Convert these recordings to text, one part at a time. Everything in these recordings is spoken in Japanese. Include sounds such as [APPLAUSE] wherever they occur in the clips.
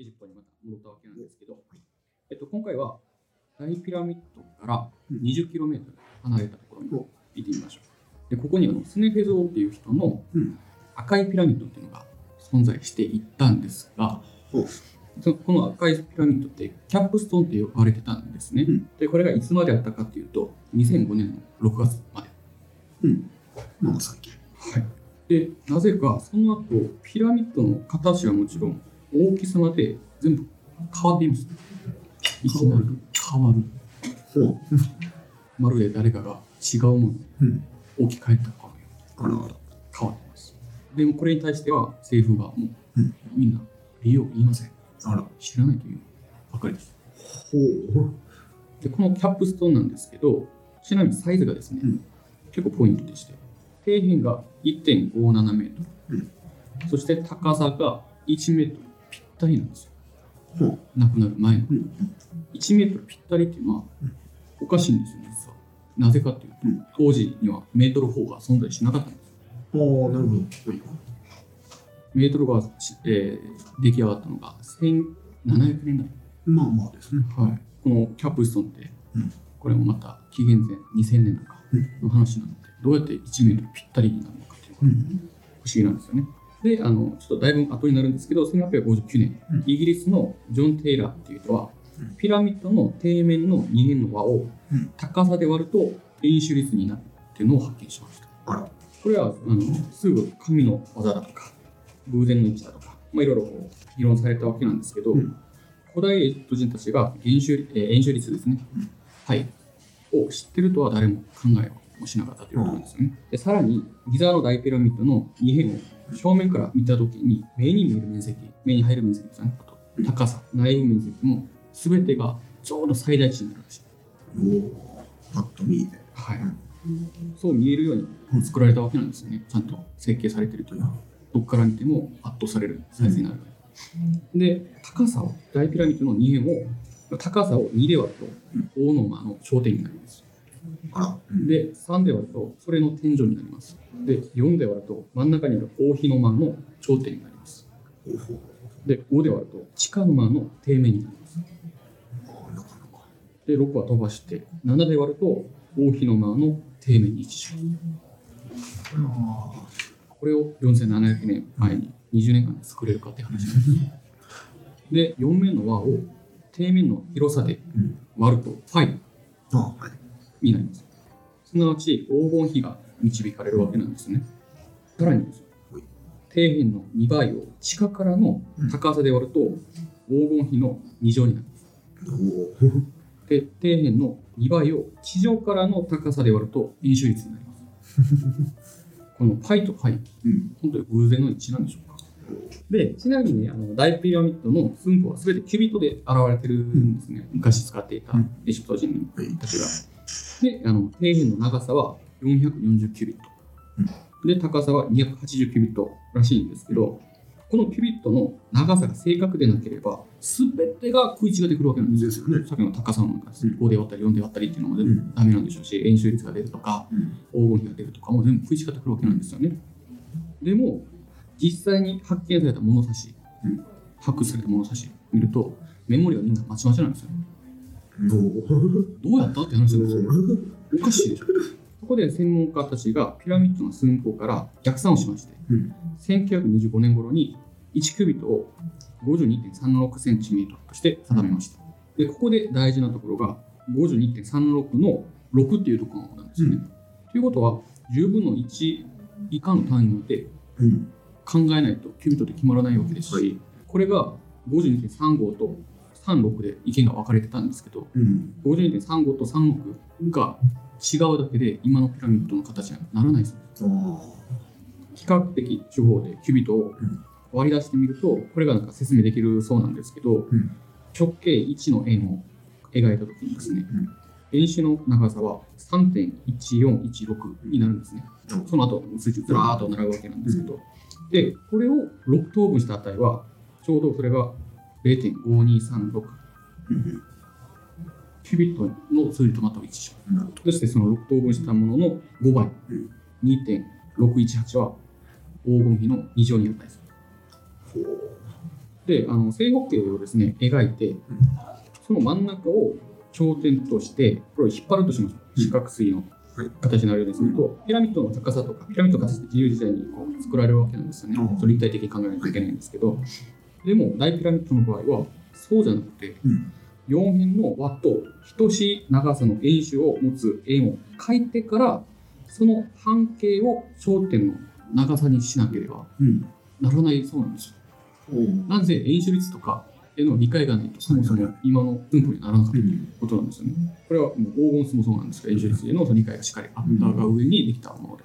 エジプトにまた戻ったわけなんですけど、えっと、今回は大ピラミッドから 20km 離れたところに行ってみましょう。でここにあのスネフェゾーっていう人のうん赤いピラミッドっていうのが存在していったんですが、そのこの赤いピラミッドってキャップストーンって呼ばれてたんですね。うんでこれがいつまであったかっていうと2005年の6月まで。うん。まあ、さっき。はい、でなぜかその後ピラミッドの形はもちろん大きさまで全部変わっています。いきなり変わる。ほう。[LAUGHS] まるで誰かが違うもの。置き換えたかのように。変わっています。でもこれに対しては政府がもう、うんみんな理由を言いません。あら。知らないというばかりです。ほう。でこのキャップストーンなんですけどちなみにサイズがですね、うん結構ポイントでして底辺が1.57メートル、うんそして高さが1メートルぴったりなんですよほう。亡くなる前のうん。1メートルぴったりっていうのはうんおかしいんですよ実はなぜかというと、うん当時にはメートル4が存在しなかったんですああ、なるほど。はい。メートルが、えー出来上がったのが1700年代まあまあですね。はい、このキャップストーンって、うんこれもまた紀元前2000年とかの話なので、どうやって1メートルぴったりになるのかっていうのがうん。不思議なんですよね。で、あのちょっとだいぶ後になるんですけど、1859年、うん。イギリスのジョン・テイラーっていう人は、うん。ピラミッドの底面の二辺の輪をうん。高さで割ると円周率になるっていうのを発見しました。あら。これはあのすぐ神の技だとか偶然の位置だとか、まあ、いろいろこう議論されたわけなんですけど、うん。古代エジプト人たちが円周,、えー円周率ですね、うん。はい、を知ってるとは誰も考えもしなかったということなんですよね。でさらにギザの大ピラミッドの二辺を正面から見たときに目に見える面積目に入る面積ですよねあと高さ内部面積も全てがちょうど最大値になるらしい。おお。パッと見で。はいうんそう見えるように作られたわけなんですよね。ちゃんと設計されてるというか、どっから見ても圧倒されるサイズになる。で、高さを、大ピラミッドの2辺を、高さを2で割ると、大の間の頂点になります。あら。うん。で、3で割ると、それの天井になります。で、4で割ると、真ん中にある大日の間の頂点になります。で、5で割ると、地下の間の底面になります。で、6は飛ばして、7で割ると、大日の間の底面に位置します。あこれを4700年前に20年間で作れるかって話なんです。で、4面の輪を底面の広さでうん。割ると5ああ、はい。になります。すなわち黄金比が導かれるわけなんですね。さらにですよはい底辺の2倍を地下からの高さで割ると黄金比の2乗になります。で、底辺の2倍を地上からの高さで割ると円周率になります。この π と π、うん。本当に偶然の一致なんでしょうかで、ちなみにね、あの大ピラミッドの寸法は全てキュビットで現れてるんですね。昔使っていたうんエジプト人はい。たちが。で、あの底辺の長さは440キュビット。で、高さは280キュビットらしいんですけど、このキュビットの長さが正確でなければ、全てが食い違ってくるわけなんですよ。ね。さっきの高さのなんかうん5で割ったり4で割ったりっていうのもダメなんでしょうし、円周率が出るとか、うん。黄金比が出るとかも全部食い違ってくるわけなんですよね。でも、実際に発見された物差し、うん発掘された物差し見ると、メモリはみんなまちまちなんですよ。おお。[LAUGHS] どうやった？って話なんですよ。おかしいでしょ。そこで専門家たちがピラミッドの寸法から逆算をしまして、うん。1925年頃に1キュビットを52.36センチメートルとして定めました。で、ここで大事なところが52.36の6っていうところなんですよね。ということは、10分の1以下の単位でうん。考えないとキュビットって決まらないわけですし、はいこれが52.35と36で意見が分かれてたんですけど、うん。52.35と36が違うだけで今のピラミッドの形にはならないです。よ。あ比較的手法でキュビットをうん。割り出してみると、これがなんか説明できるそうなんですけど、うん。直径1の円を描いたときにですね、うん。円周の長さは3.1416になるんですね。うん。その後、数値ずらーっと並ぶわけなんですけど、で、これを6等分した値は、ちょうどそれが0.5236うん。キュビットの数字とまた一致します。なるほど。そしてその6等分したものの5倍、うん。2.618は黄金比の2乗に値する。であの正方形をですね描いて、その真ん中を頂点としてこれを引っ張るとしましょううん。四角錐のはい。形になるようにすると、ピラミッドの高さとかピラミッドの形って自由自在にこう作られるわけなんですよね、うん。それ立体的に考えないといけないんですけど、でも大ピラミッドの場合はそうじゃなくてうん。4辺の輪と等しい長さの円周を持つ円を書いてからその半径を頂点の長さにしなければうん。ならないそうなんですよ。おうなぜ円周率とかへの理解がないとそもそも今の分布にならなかったうん。ことなんですよね。これはもう黄金数もそうなんですが円周率へのその理解がしっかりあったが上にできたもので。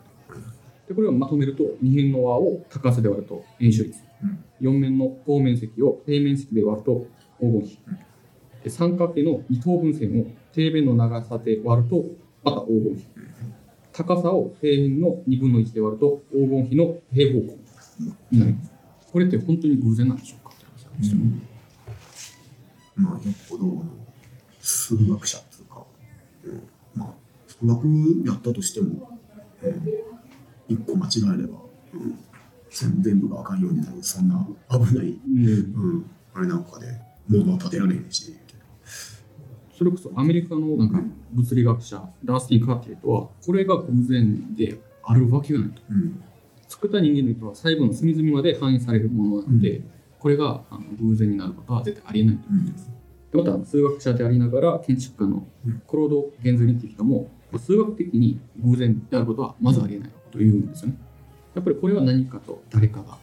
でこれをまとめると二辺の和を高さで割ると円周率、うん四面の等面積を平面積で割ると黄金比、で三角形の二等分線を底辺の長さで割るとまた黄金比、高さを平辺の2分の1で割ると黄金比の平方根になります。これって本当に偶然なんでしょうか？って話なん。ですよね。まあ、よっぽど、数学者っていうか、うん、まあ、数学やったとしても、うん、一個間違えれば、うん、全部があかんようになる、そんな危ない、うん。うん、あれなんかで、物は立てられへんし、それこそアメリカのなんか物理学者ダースティン・カーティエとはこれが偶然であるわけがないと。うん、作った人間の意図は細部の隅々まで反映されるものなので、これがあの偶然になることは絶対ありえないということです。でまた数学者でありながら建築家のうん。コロード・ゲンズリっていう人も数学的に偶然であることはまずありえないというんですよね。やっぱりこれは何かと誰かが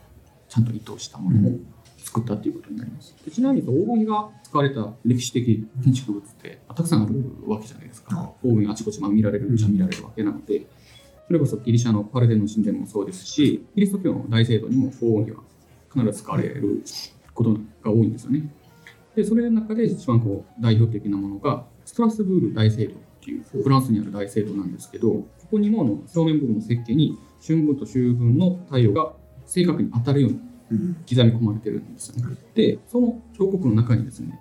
ちゃんと意図したものを作ったということになります。でちなみに黄金比が使われた歴史的建築物ってたくさんあるわけじゃないですか。あ黄金あちこちまあ見られるっちゃ見られるわけなので、それこそギリシャのパルデノ神殿もそうですし、キリスト教の大聖堂にも黄金比は必ず使われることが多いんですよね。で、それの中で一番こう代表的なものが、ストラスブール大聖堂っていうフランスにある大聖堂なんですけど、ここにもあの表面部分の設計に春分と秋分の太陽が正確に当たるようにうん、刻み込まれてるんですよね。で、その彫刻の中にですね、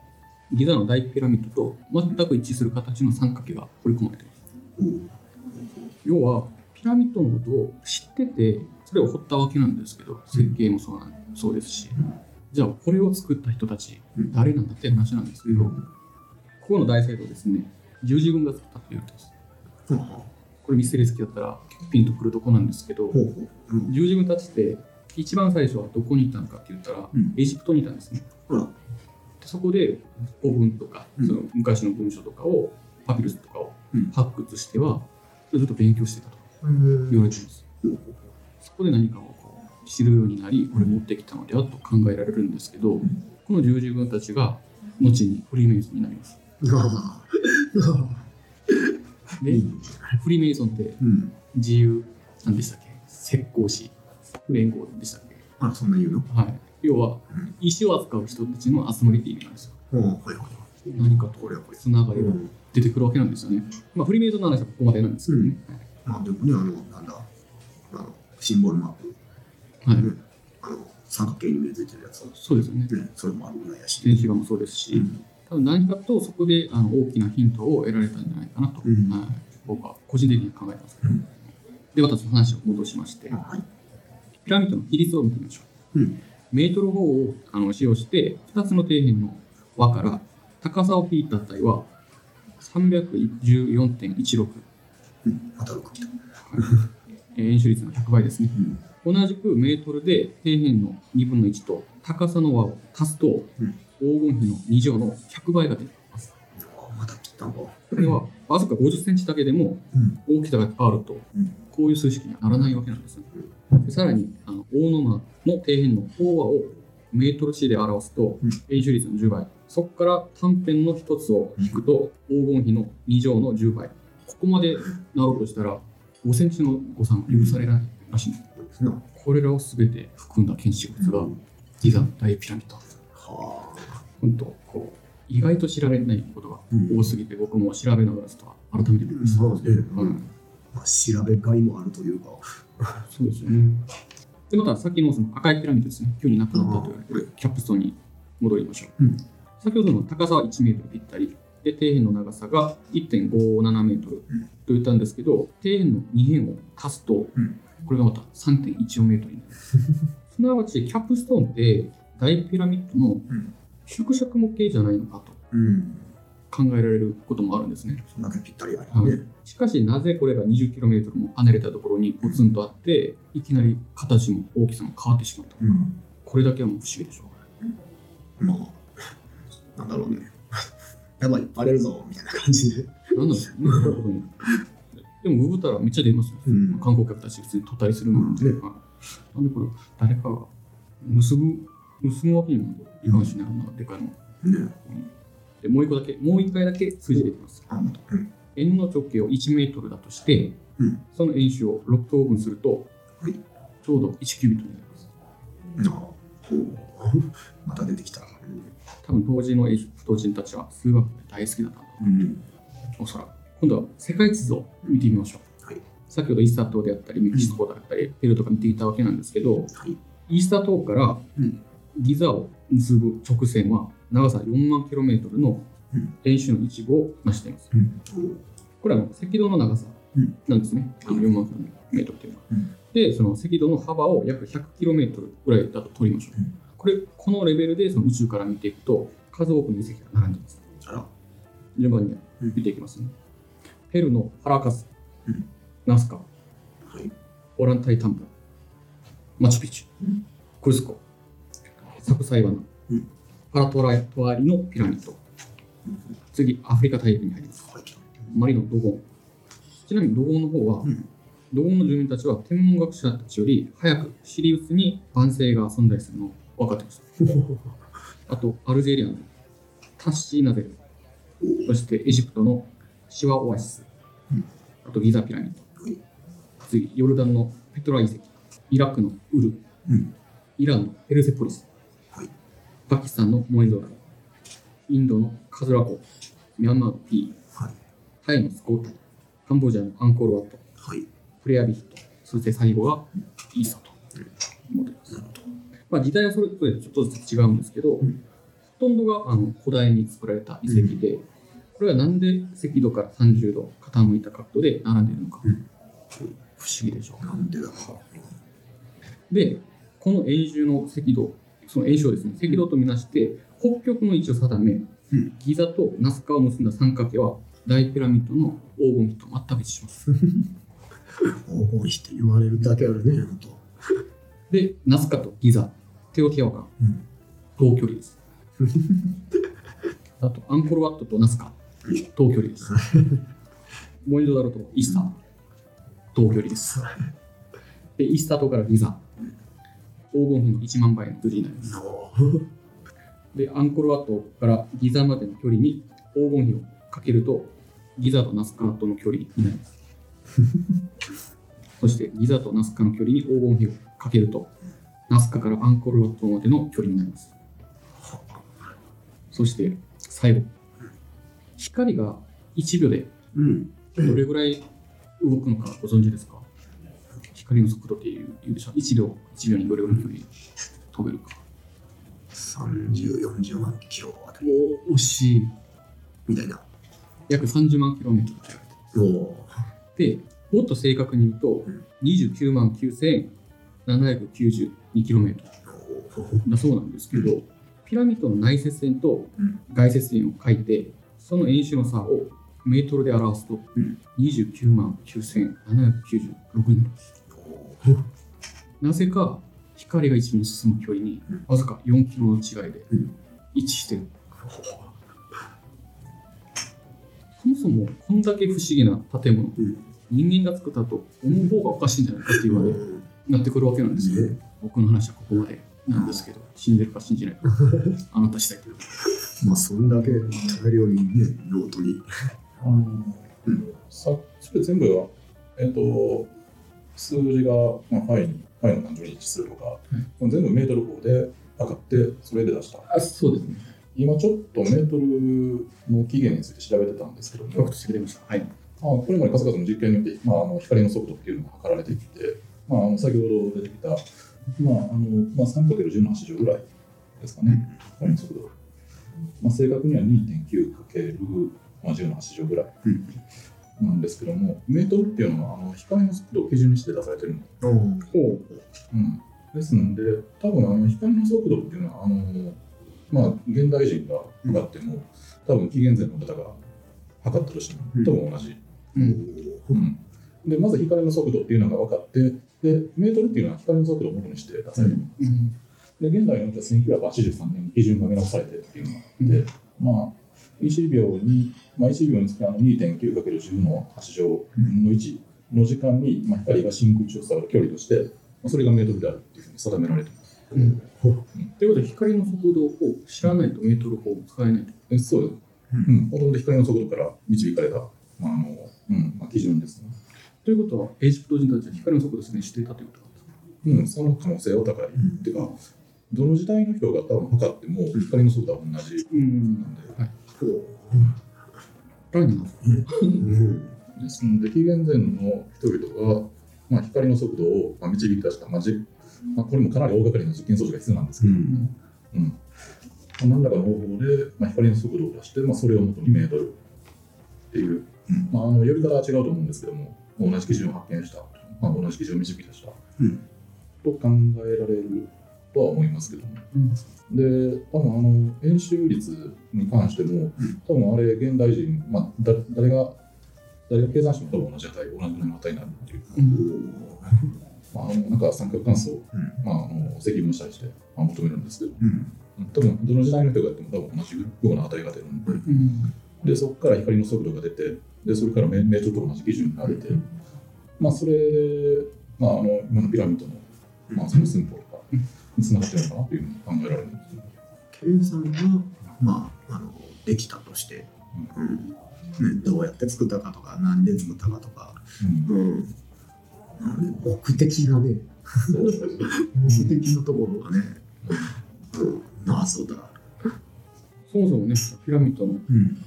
ギザの大ピラミッドと全く一致する形の三角形が彫り込まれてる。おう要は、ピラミッドのことを知ってて、それを掘ったわけなんですけど、設計もそうなんそうですし、じゃあこれを作った人たち、うん。誰なんだって話なんですけど、ここの大聖堂ですね、十字軍が作ったって言うんです。これミステリー好きだったらピンとくるとこなんですけどう、ほうほう。うん。十字軍たちって一番最初はどこにいたのかって言ったら、うん。エジプトにいたんですね。そこで古文とか、うん。その昔の文書とかをパピルスとかをうん。発掘しては、それずっと勉強してたと言われてるんです。そこで何かをこう知るようになり、これ持ってきたのではと考えられるんですけど、ん。この十字軍たちが後にフリーメイソンになります。[LAUGHS] で、フリーメイソンってうん。自由、なんでしたっけ？石膏師連合でしたっけ？あ、そんな言うの？はい。要はうん、石を扱う人たちの集まりって意味なんですよ。ほうはいはいはい。何かと。つながりがうん出てくるわけなんですよね。まあ、フリーメイソンの話はここまでなんですけどね。まあでもね、あの、なんだ、あの、シンボルマーク、はい。ね、あの、三角形に目ついてるやつ、そうですよね。ね、それもあるぐらいやし。電子画もそうですし、うん多分何かとそこであの大きなヒントを得られたんじゃないかなと、うんはい、僕は個人的に考えてます。うんで、私の話を戻しまして、はい。ピラミッドの比率を見てみましょう。うん。メートル法をあの使用して、2つの底辺の和から高さを引いた値は314.16、うん。また6来た。えー円周率の100倍ですね。うん。同じくメートルで底辺の2分の1と高さの和を足すと、うん黄金比の2乗の100倍が出てきます。あまた切ったんか。これはわずか50センチだけでもうん。大きさが変わると、うんこういう数式にはならないわけなんですよ。でさらに、あの大野間の底辺の方和をメートル C で表すとうん、円周率の10倍。そこから単辺の一つを引くと、黄金比の2乗の10倍。ここまでなろうとしたら、5センチの誤差が許されないらしい。これらを全て含んだ建築物が、ギザ大ピラミッド。はあ。本当こう、意外と知られないことがうん。多すぎて、僕も調べながらちょっと改めてびっくりした。んですけど、うん。はいまあ、調べがいもあるというか。[LAUGHS] そうですよね。で、またさっきのその赤いピラミッドですね、急になくなったと言われてあー。るキャップストーンに戻りましょう。うん。先ほどの高さは1メートルぴったり、で、底辺の長さが1.57メートルと言ったんですけど、底辺の2辺を足すと、うん。これがまた3.14メートルになる。[LAUGHS] すなわち、キャップストーンって大ピラミッドのうん縮尺模型じゃないのかとうん考えられることもあるんですね。そんだけぴったりあるよね、しかしなぜこれが 20km も離れたところにポツンとあっていきなり形も大きさも変わってしまったのか、うん。これだけはもう不思議でしょう。まあなんだろうね。やばいバレるぞみたいな感じで。なんだろうね。でもググったらめっちゃ出ますよ、うん。観光客たち普通に途絶えするので、ね。はい。なんでこれ誰かが結ぶ結ぶわけにもいかんしなでかいの。ね。でもう一個だけもう一回だけ数字出てます。うん。円の直径を1メートルだとして、うん。その円周を6等分すると、はい。ちょうど1キュービットになります。なあほう。[LAUGHS] また出てきた。多分当時の英当人たちは数学が大好きだったんだう。ん。おそらく。今度は世界地図を見てみましょう、はい。先ほどイースター島であったりメキシコであったり、ペルーとか見ていたわけなんですけどはい。イースター島からうんギザを結ぶ直線は長さ4万 km のうん。円周の一部を成しています。うん。これは赤道の長さうんなんですね、あの4万 km というのは。うん。で、その赤道の幅を約 100km ぐらいだと取りましょう。うん。これ、このレベルでその宇宙から見ていくと、数多くの遺跡が並んでいます。順番にうん。見ていきますね。ペルーのパラカス、うん。ナスカ、はい。オランタイタンブラ、マチュピチュ、うん。クルスコ、サクサイうん。パラトラトワリのピラミッド、次、アフリカ大陸に入ります。はいマリのドゴン。ちなみにドゴンの方は、うん。ドゴンの住民たちは天文学者たちより早くシリウスに万星が存在するの分かってました。[LAUGHS] あと、アルジェリアのタッシーナゼル、そしてエジプトのシワオアシス、うん。あとギザピラミッド、はい次、ヨルダンのペトラ遺跡、イラクのウル、うん。イランのペルセポリス、はいパキスタンのモエゾラ。ル、インドのカズラコ、ミャンマーのピー、はい。タイのスコート、カンボジアのアンコールワット、はい。プレアビヒット、そして最後がイーサと。思ってます。まあ、時代はそれぞれちょっとずつ違うんですけど、うん。ほとんどがあの古代に作られた遺跡で、これはなんで赤道から30度傾いた角度で並んでいるのか、うん。不思議でしょう。なんでだで、この円周の赤道、その円周をですね、赤道とみなして、北極の位置を定め、うん。ギザとナスカを結んだ三角形は、大ピラミッドの黄金比と全く一致します。黄金比って言われるだけあるねほんとで、ナスカとギザ、テオティアワカン、うん。同距離です。[LAUGHS] あと、アンコールワットとナスカ、同距離です。モインドダルとイースター、同距離です。で、イースター島からギザ、黄金比の1万倍の距離になります。おで、アンコールワットからギザまでの距離に黄金比をかけると、ギザとナスカとの距離になります。そして、ギザとナスカの距離に黄金比をかけると、ナスカからアンコールワットまでの距離になります。そして、最後。光が1秒でうんどれぐらい動くのかご存知ですか？光の速度っていうでしょ ?1 秒、1秒にどれぐらいの距離飛べるか。3040万キロあたりお惜しい。みたいな約30万キロメートルと言われておおてで、もっと正確に言うとうん、29万9792キロメートルだそうなんですけど、ピラミッドの内接線とうん外接線を書いて、その円周の差をメートルで表すとうん、29万9796人です。[LAUGHS] なぜか光が一に進む距離にうんわずか4キロの違いでうん。一致してる。そもそもこんだけ不思議な建物、うん。人間が作ったと思う方がおかしいんじゃないかっていうまでなってくるわけなんですよ。ね。僕の話はここまでなんですけど、信じるか信じないか、あなた次第という。[LAUGHS] まあそんだけ大量にねノートにうん。さそれ全部は、えっと数字が、まあ、ファイにファイの感情に一致するとか、全部メートル法で測ってそれで出したあそうですね。今ちょっとメートルの起源について調べてたんですけども。はい。まあ、これまで数々の実験によって、まあ、あの光の速度っていうのが測られてきて、まあ、あの先ほど出てきた、まああのまあ、3×10 の8乗ぐらいですかね、光の速度。まあ、正確には 2.9×10 の8乗ぐらいうんなんですけども、メートルっていうのはあの光の速度を基準にして出されてるの。おおほう。うん、ですので、多分あの光の速度っていうのは、あのまあ、現代人が測っても、多分紀元前の方が測ったとしても、多分同じ。うん。うん。でまず光の速度っていうのが分かって、でメートルっていうのは光の速度を元にして出されてる、うん。で現代においては1983年に基準が見直されてっていうのがあって、まあ、1秒に、まあ、1秒につきあの 2.9×10 の8乗分の1の時間に、まあ、光が真空中を伝わる距離として、まあ、それがメートルであるっていうふうに定められています。うんということで光の速度を知らないとメートル法を使えないと。えそうです。うん、もともと光の速度から導かれた、まああのうんまあ、基準ですね。ということはエジプト人たちは光の速度をすでに知っていたということなんですか？うん、その可能性は高い。っていうか、どの時代の人が多分測っても光の速度は同じうんなんで、ラニーなうん。ですので、紀元前の人々が、まあ、光の速度をまあ導き出した、まあじまあ、これもかなり大掛かりな実験装置が必要なんですけど、うん。まあ何らかの方法で、まあ、光の速度を出して、まあ、それをもとにメートルっていう、まあ、あの呼び方は違うと思うんですけども、同じ基準を発見した、まあ、同じ基準を導き出した、うん。と考えられるとは思いますけども。うん。で、多分あの円周率に関しても、多分あれ、現代人、まあ、だ誰が、誰が計算しても多分同じ値、同じぐらいの値になるっていう、うん。[LAUGHS] まあ、あのなんか三角関数を、うん。まあ、あの積分したりして、まあ、求めるんですけど、うん。多分どの時代の人がやっても多分同じような値が出るんで、うん。でそこから光の速度が出て、でそれからメメートルと同じ基準になれて、まあ、それ、まあ、あの今のピラミッドの、まあ、その寸法につながってるのかなというふうに考えられるんですよ。計算が、まあ、あのできたとして、うん。ね、どうやって作ったかとか何で作ったかとか、うん。うん、目的がね目的のところがね、うん、謎だ、そもそもね、ピラミッドのうん。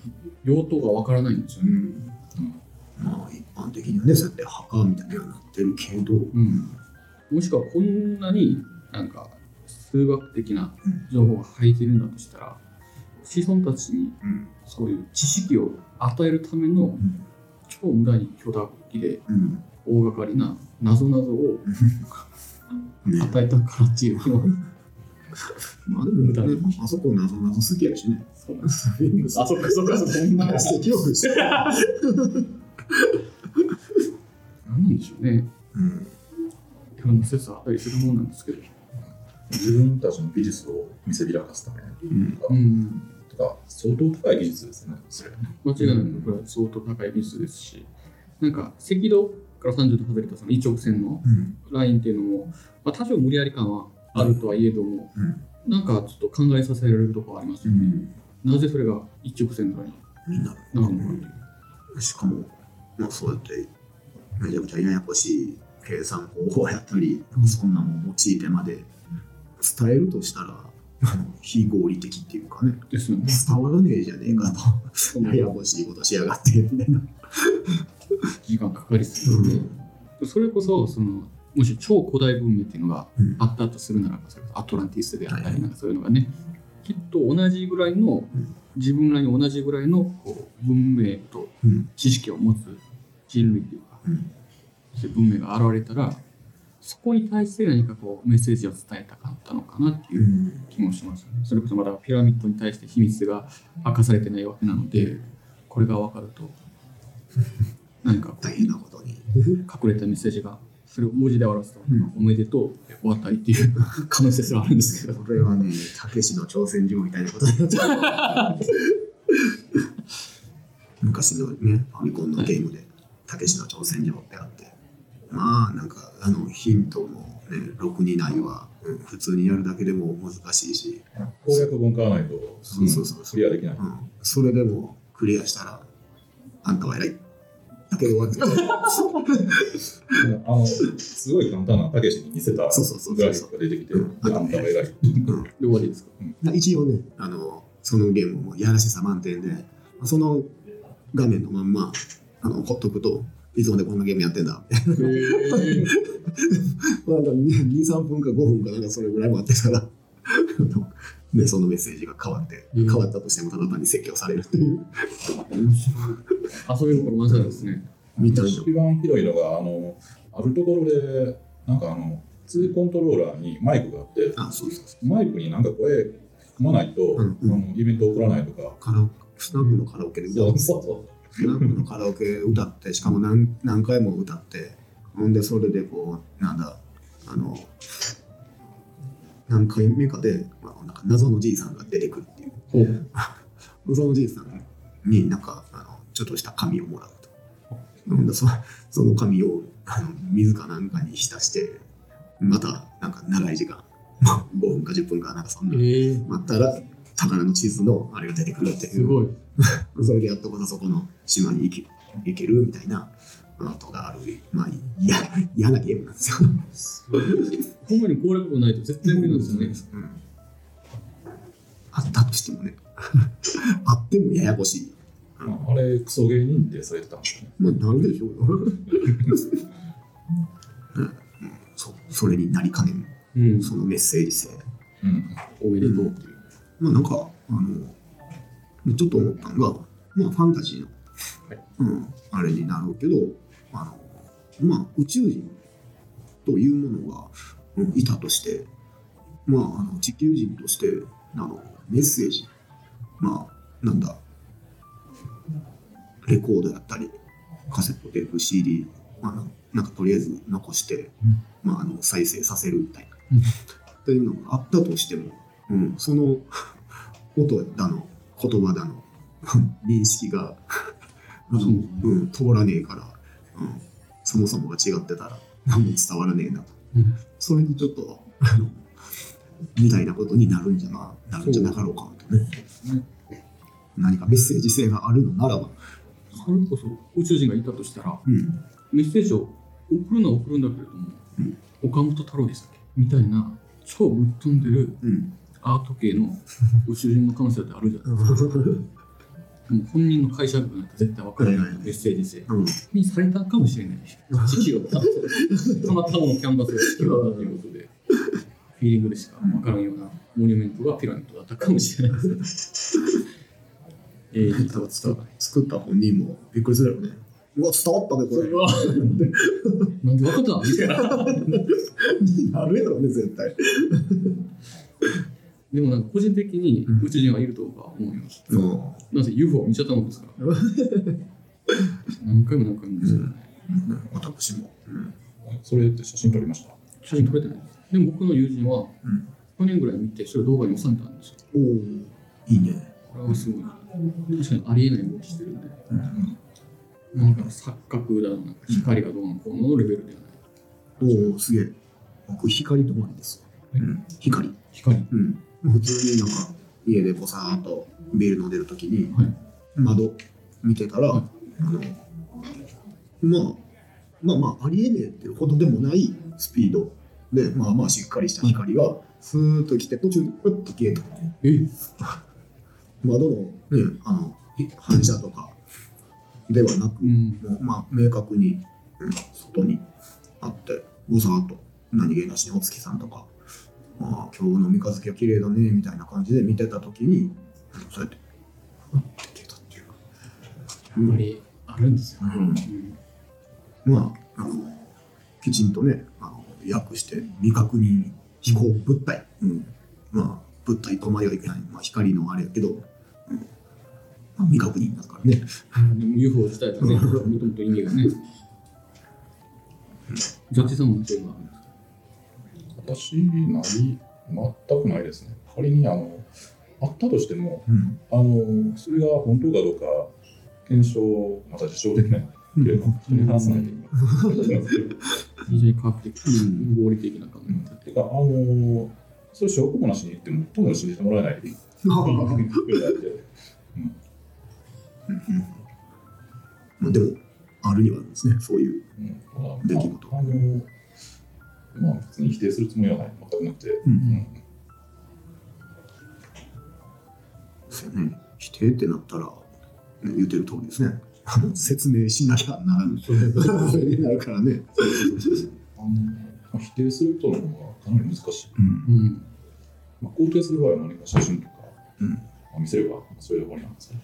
用途がわからないんですよね。うん。まあ一般的にはねそうやって墓みたいにはなってるけど、うん。もしくはこんなになんか数学的な情報が入ってるんだとしたら、子孫たちにうん。そういう知識を与えるためのん。超無駄に巨大的でうん。大掛かりな謎々をね与えたからっていう気もまあでも、ね、あそこ謎謎好きやしね。そう。なんですあそっかそっかそっか。そんな素敵よくして。何でしょうね。うん。いろんな説あったりするものなんですけど自分たちの技術を見せびらかすためうん。とか,、うん。とか相当高い技術ですね、それ。間違いなくこれは相当高い技術ですしなんか赤道から30度外れたその一直線のうん。ラインっていうのも、まあ、多少無理やり感はあるとはいえども、うん。なんかちょっと考えさせられるところありますよね、うん。なぜそれが一直線のラインみんななのかっていうしかも、まあ、そうやってめちゃくちゃややこしい計算方法やったり、そんなもん用いてまで伝えるとしたら非合理的っていうかね。ですよね。伝わらねえじゃねえかと。ややこしいことしやがって。みたいな。時間かかりすぎて、それこそそのもし超古代文明っていうのがうん。あったとするならばそれアトランティスであったはい。りなんかそういうのがねきっと同じぐらいのうん。自分らに同じぐらいのこう文明とうん。知識を持つ人類っていうかうん。文明が現れたらそこに対して何かこうメッセージを伝えたかったのかなっていううん気もしますよね。それこそまだピラミッドに対して秘密が明かされてないわけなのでこれが分かると [LAUGHS] 何か大変なことに。隠れたメッセージがそれを文字で表すと、うんおめでとうで終わったりっていう [LAUGHS] 可能性すらあるんですけどこれはね、たけしの挑戦状みたいなことになっちゃう。[LAUGHS] 昔のね、ファミコンのゲームで、たけしの挑戦状ってあって、まあ、なんか、あの、ヒントもね、ろくにないわ、うん普通にやるだけでも難しいし、攻略本買わないと、そうそうそう。クリアできない。うん、それでもクリアしたら、あんたは偉い。だけで終わってた。あのすごい簡単なたけしに似せたそうそうそうそう。グラフィックが出てきて、うん。あんたは偉い。で終わりですか？一応ね、あの、そのゲームもやらしさ満点で、その画面のまんま、あの、ほっとくと、いつまでこんなゲームやってんだ。なんか2、3分か5分かなんかそれぐらいもあってから、[LAUGHS] で、そのメッセージが変わって、うん。変わったとしてもただ単に説教されるっていう、面白い。遊び心満載ですね。みたいな。一番ひどいのが、あの、あるところで、なんかあの、2コントローラーにマイクがあって、あ、そうそうそマイクになんか声組まないと、うんうん。あのイベント送らないとか。う。カラオスナックのカラオケで歌って、そうそうそスナックのカラオケ歌って、しかも何何回も歌って、ほんで、それでこう、なんだ、あの、何回目かで、まあ、なんか謎のじいさんが出てくるっていう。ほう [LAUGHS] そのじいさんになんかあのちょっとした紙をもらうと。ほんでそその紙をあの水かなんかに浸して、またなんか長い時間、まあ5分か10分かなんかそんなええ待ったら宝の地図のあれが出てくるっていう。すごい。[LAUGHS] それでやっとこそそこの島に行け行けるみたいなことがある。まあ嫌嫌なゲームなんですよ。ほんまに攻略法ないと絶対無理なんですよね。うんあったとしてもね、[LAUGHS] あってもややこしい。う。まあ、あれ、クソ芸人ってされてたんですよね。まあ、なるでしょうよ。[LAUGHS] うんそうそれになりかねん、うん。そのメッセージ性。うん。おめでとうっていう。まあ、なんか、あの、ちょっと思ったのが、まあ、ファンタジーの、はいうん、あれになるけど、あの、まあ、宇宙人というものが、うんいたとして、まあ、あの地球人として、あの、メッセージ、まあ、なんだ、レコードやったり、カセットテープ、CD、まあ、なんかとりあえず残して、まあ、あの再生させるみたいな、うん。っていうのがあったとしても、うん、その音だの言葉だの [LAUGHS] 認識が [LAUGHS] あの、そううん、通らねえから、うん、そもそもが違ってたら何も伝わらねえなと。うん。それにちょっとあのみたいなことになるんじゃななるんじゃなかろうかとね。何かメッセージ性があるのならば、それこそ宇宙人がいたとしたら、うん、メッセージを送るのは送るんだけれども、うん岡本太郎でしたっけみたいな超ぶっ飛んでるうん、アート系の宇宙人の可能性ってあるじゃないですか。もう本人の解釈がないと絶対分からないメッセージ性うん、にされたかもしれない。地球をたたまたまのキャンバスが地球だということで、フィーリングでしか分からんようなモニュメントがピラミッドだったかもしれないです。[LAUGHS] えー、伝わ伝わらない。作った本人もびっくりするよねうわ伝わったねこれなんで分かったみたいな。[LAUGHS] なるやろね絶対でもなんか個人的にうん宇宙人はいるとは思います。うんなぜ UFO 見ちゃったもんですから。[LAUGHS] 何回も何回も見せる、私も、うんそれって写真撮りました。写真撮れてないです。でも僕の友人はうん、去年ぐらい見て、それを動画に収めたんですよ。おおいいね、これはすごいな。確かにありえない動きしてるんで。うん、何か錯覚だ、なんか光がどうのこうののレベルではない。おおすげえ僕光止まりですわ、うん、光光。うん普通になんか家でこさーっとビール飲んでる時にはい。窓見てたら、はいあのまあまあまあありえねえっていうほどでもないスピード。でまあまあしっかりした光がスーッと来て途中でプッと消えたえ？[LAUGHS] 窓の,、ね、あの反射とかではなく、うん。もうまあ明確に、うん外にあってぼさーっと何気なしにお月さんとか、まあ、今日の三日月が綺麗だねみたいな感じで見てた時にそうやってふって消えたっていうか、あんまりあるんですよ。うん。うん。まああのきちんとねあの訳して未確認飛行物体、うん、まあ物体と迷いけない、まあ、光のあれやけど、うん。まあ、未確認だからね。でも UFO 自体がね、もともと意味がね。ジャッジさんもそういうの？私、ない、全くないですね。仮に、あの、あったとしても、うん。あの、それが本当かどうか、検証、また実証できないけれど、人に話さないといけない。非常に科学的、合理的な考えてか、あの、それ証拠もなしに言っても、多分信じてもらえない。で。まあ、でもあるにはあるん。ですねそういう出来事まあ、あの、まあ、別に否定するつもりはない、全くなくて。うんうんね否定ってなったら、ね、言ってる通りですね [LAUGHS] 説明しなきゃならんそうに [LAUGHS] なるからねあのまあ、否定するとの方がかなり難しい。うんうん。まあ、肯定する場合は何か写真とか、うんまあ、見せれば、そういうところなんですけど。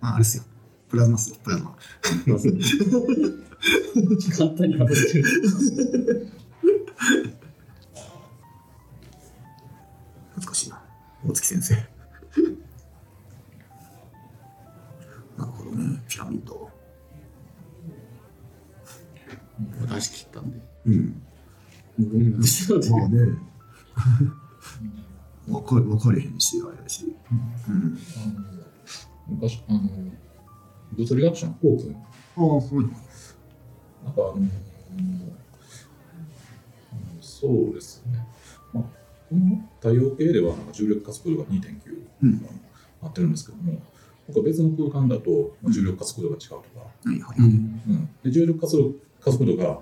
まああれですよプラズマっすよプラズマ簡単に外れてる。難しいな。大月先生。なるほどね、ピラミッド。出し切ったんで、うん。もうゴミになってしまって。まあね。[LAUGHS] わか分かれへんし、あれやし。うん。あの昔あの物理学者のホークンああ、そうい。うの。なんかあのうんそうですね、まあ、この太陽系ではなんか重力加速度が2.9うん。なってるんですけども、僕は別の空間だとまあ重力加速度が違うとか、はいはい。うん。うん。で重力加速加速度が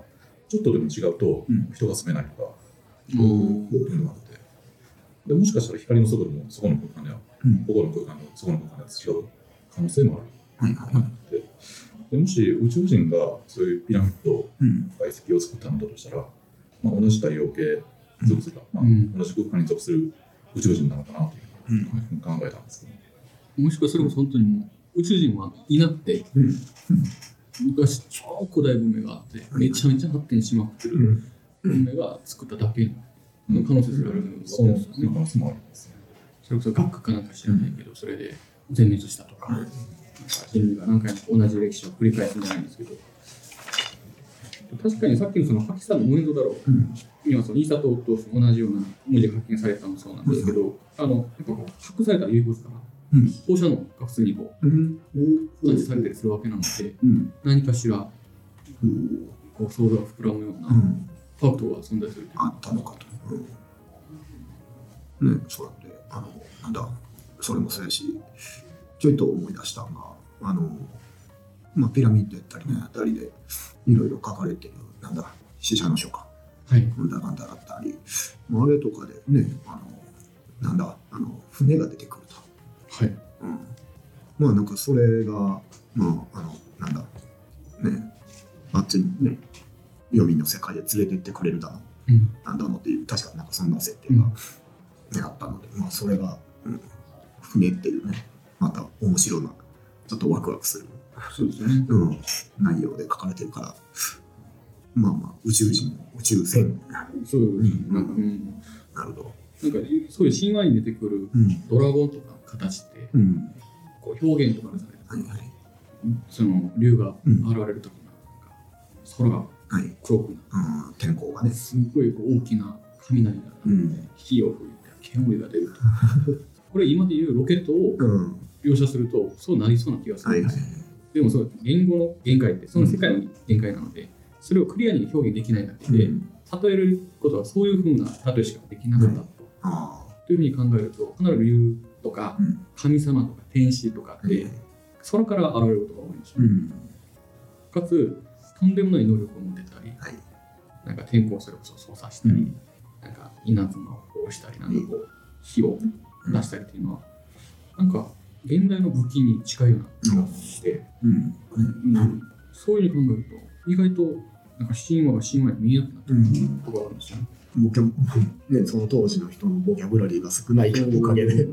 ちょっとでも違うとうん。人が住めないとかおー。っていうのがあって。でもしかしたら光の速度もそこの空間ではうん。ここの空間とそこの空間では違う可能性もあるはいはい。はい。ででもし宇宙人がそういうピラミッドうん。外石を作ったのだとしたら、まあ、同じ太陽系属するか、まあうん。同じ空間に属する宇宙人なのかなといううん。ふうに考えたんですけど、もしくはそれこそ本当にもう宇宙人はいなくて、うん。昔超古代文明があって、めちゃめちゃ発展しまくってるうん。文明が作っただけの可能性すらあるんですよね。それこそ学かなん。か知らないけど、それで全滅したとか、なん。か人類が何回も同じ歴史を繰り返すんじゃないんですけど、確かにさっきのそのパキスタンのムネドだろう、うん。今そのイーサとと同じような文字が発見されたのもそうなんですけど、あの、やっぱこう、隠された有物から、うん。放射能が普通にこうん。う、感知されたりするわけなので、うん。何かしら、うん。こう、想像が膨らむようなうん。ファクトが存在するあったのかと。うん。ね、そうやって、あの、なんだ、それもそうやし、ちょいと思い出したのが、あの、まあ、ピラミッドやったりね、あたりで、いろいろ書かれてる、なんだ、死者の書か、はい。なんだかんだだったり、まああれとかでね、あの、なんだ、あの、船が出てくると。はい。うん。まあ、なんかそれが、まあ、あの、なんだ、ね、あっちにね、読みの世界へ連れてってくれるだの、うん。なんだのっていう、確かなんかそんな設定が、ねあったので、まあ、それが、うん、船っていうね、また面白な、ちょっとワクワクする、そうですね。うん、内容で書かれてるから、まあまあ、宇宙人、宇宙船、そうですね。なんか、うん。なるほど。なんか、そういう神話に出てくるうん。ドラゴンとかの形って、うん。こう表現とかでされてはいはい。その竜がうん現れる時の空がはい。黒くなっうん、天候がてね。すごいこう大きな雷がうん。火を吹いて煙が出ると [LAUGHS] これ今でいうロケットをうん。描写するとそうなりそうな気がするんですよ、でもそう言語の限界ってその世界の限界なのでそれをクリアに表現できないだけで、うん例えることはそういうふうな例えしかできなかったと,、いうふうに考えると必ず竜とかあ。うん。神様とか天使とかって空から現れることが多いんですよ、うん。かつとんでもない能力を持ってたりはい。なんか天候をそれこそ操作したり、うんなんか稲妻をこうしたりなんかこう火を出したりっていうのは、なんか現代の武器に近いような気がして、うん。うんそういうふうに考えると意外となんか神話が神話に見えなくなってるうん。ところがあるんですよね。ボキャね、その当時の人のボキャブラリーが少ないおかげで、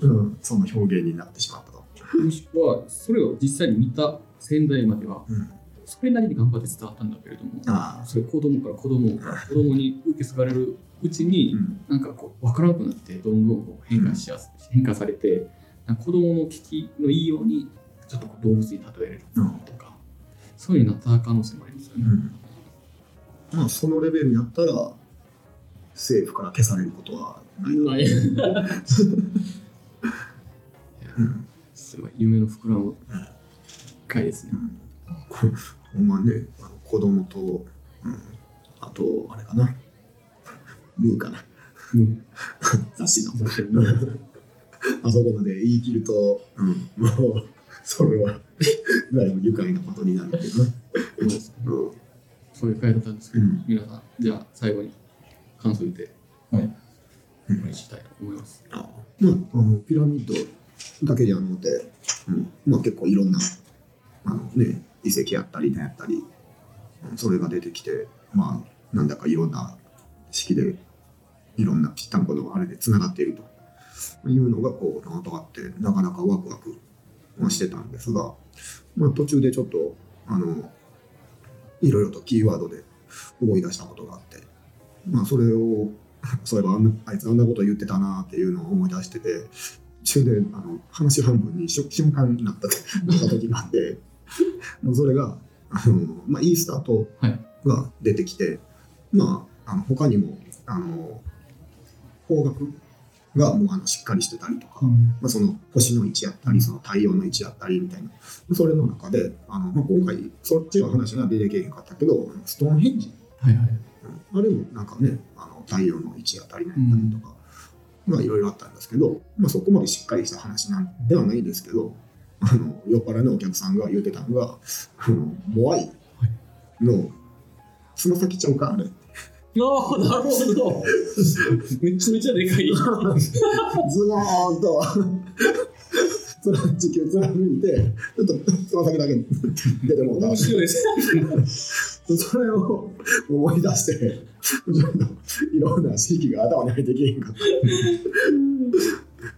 うん、その表現になってしまったと。もしくはそれを実際に見た先代まではうん。それなりに頑張って伝わったんだけれどもあそれ子供から子供から子供に受け継がれるうちあ。に、うん。なんかこう分からなくなってどんどん変化しやす、変化されて子供の聞きのいいようにちょっと動物に例えるうんとか、そういうになった可能性もありますよね。うん。まあ、そのレベルやったら、政府から消されることはない。[LAUGHS] すごい夢の膨らむ回ですね。こほんまね、あの子供と、うん、あと、あれかな、ムーかな、うん雑誌の。あそこまで言い切ると、うん、もう、それは、だいぶ愉快なことになるけどうん。そういう回だったんですけど、うん。皆さんじゃあ最後に感想言ってはい。終わりにしたいと思います。あまあ、あのピラミッドだけじゃなくて、うん。まあ、結構いろんなあの、ね、遺跡やったりねやったり、うん。それが出てきて、まあ、なんだかいろんな式でいろんなぴったんこのあれでつながっていると。いうのがこうなんとかってなかなかワクワクはしてたんですが、まあ、途中でちょっとあのいろいろとキーワードで思い出したことがあって、まあそれを [LAUGHS] そういえばあんなあいつあんなこと言ってたなっていうのを思い出してて中であの話半分に瞬間になった [LAUGHS] なった時があってもうそれがあの、まあ、イースター島はい。が出てきて、まああの他にもあの方角がもうあのしっかりしてたりとか、まあ、その星の位置やったりその太陽の位置やったりみたいなそれの中であの、まあ、今回そっちの話が出てけえへんかったけどストーンヘンジ、はいはい。うん。あれもなんかねあの太陽の位置やったりなったりとか、まあいろいろあったんですけど、まあ、そこまでしっかりした話なんではないんですけどあの酔っ払いのお客さんが言ってたのがあのモアイのつま先ちゃうかあれああなるほど。めちゃめちゃでかい。ズボーンと。それ地球貫いてちょっとつま先だけ出てもうた面白いです。それを思い出していろんな地域が頭に入ってきへんか。った、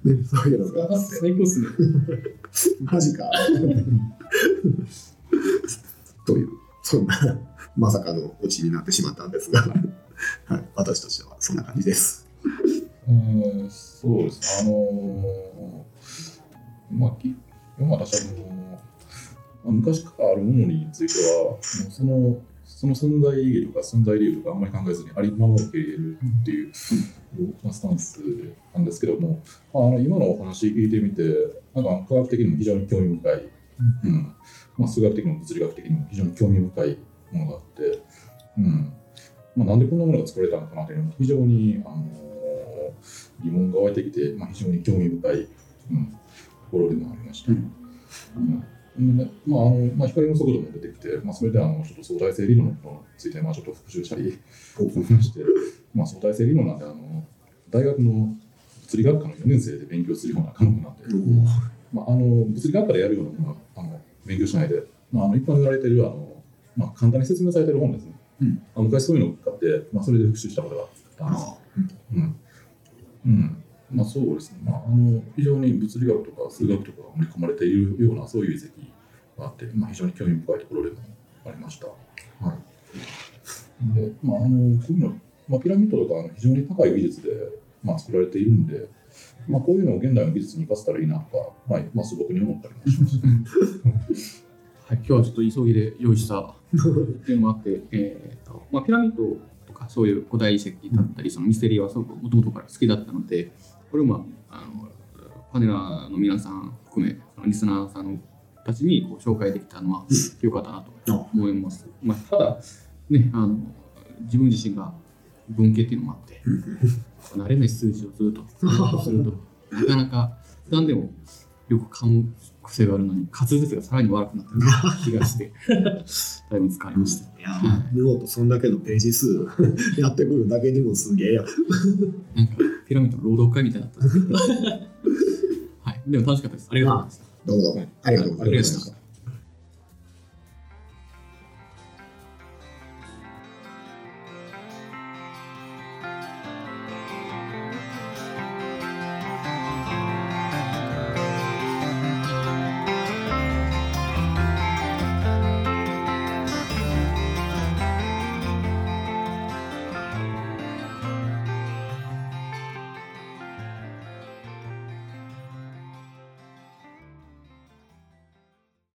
ね、そういうのがあって最高っすね。マジか。というそんなまさかのオチになってしまったんですが、はい、私としてはそんな感じです。うんそうですあのーまあき私はあのーまあ昔からあるものについてはもうそのその存在意義とか存在理由とかあんまり考えずにありまま受け入れるっていう、まあ、スタンスなんですけども、まあ、あの今のお話聞いてみてなんか科学的にも非常に興味深い、うん。まあ、数学的にも物理学的にも非常に興味深いものがあって、うん。まあ、なんでこんなものが作られたのかなというのも非常に、あのー疑問が湧いてきて、まあ、非常に興味深い、うん、ところでもありました。うん。うん。まああのまあ、光の速度も出てきて、まあ、それであのちょっと相対性理論について、まあ、ちょっと復習したりして、まあ、相対性理論なんてあの大学の物理学科の4年生で勉強するような科目なんで、まあ、あの物理学科でやるようなものはあの勉強しないで、まあ、あの一般で言われているあの、まあ、簡単に説明されている本ですね、うん。あの昔そういうのを買って、まあ、それで復習したことがあった。んです。あうん。うん。まあ、そうですね、まあ、あの非常に物理学とか数学とかが盛り込まれているようなそういう遺跡があって、まあ、非常に興味深いところでもありました。はい。でまあ、あのこういうの、まあ、ピラミッドとか非常に高い技術で、まあ、作られているんで、まあ、こういうのを現代の技術に生かせたらいいなとか、はいまあ、素朴に思ったりもします。はい、今日はちょっと急ぎで用意した [LAUGHS] っていうのもあって、えーとまあ、ピラミッドとかそういう古代遺跡だったり、そのミステリーはすごくもともとから好きだったので、これを、まあ、あのパネラーの皆さん含め、そのリスナーさんたちにこう紹介できたのは良かったなと思います。まあ、ただ、ね、あの自分自身が文系っていうのもあって、慣れない数字をずっと [LAUGHS] すると、なかなか普段でもよく噛む癖があるのに、滑舌がさらに悪くなってる気がして、[LAUGHS] だいぶ疲れました。いやー見事そんだけのページ数 [LAUGHS] やってくるだけにもすげえやなんか、ピラミッドの朗読会みたいだったんですけどはい。でも楽しかったです。ありがとうございました。どうもどうもありがとうございました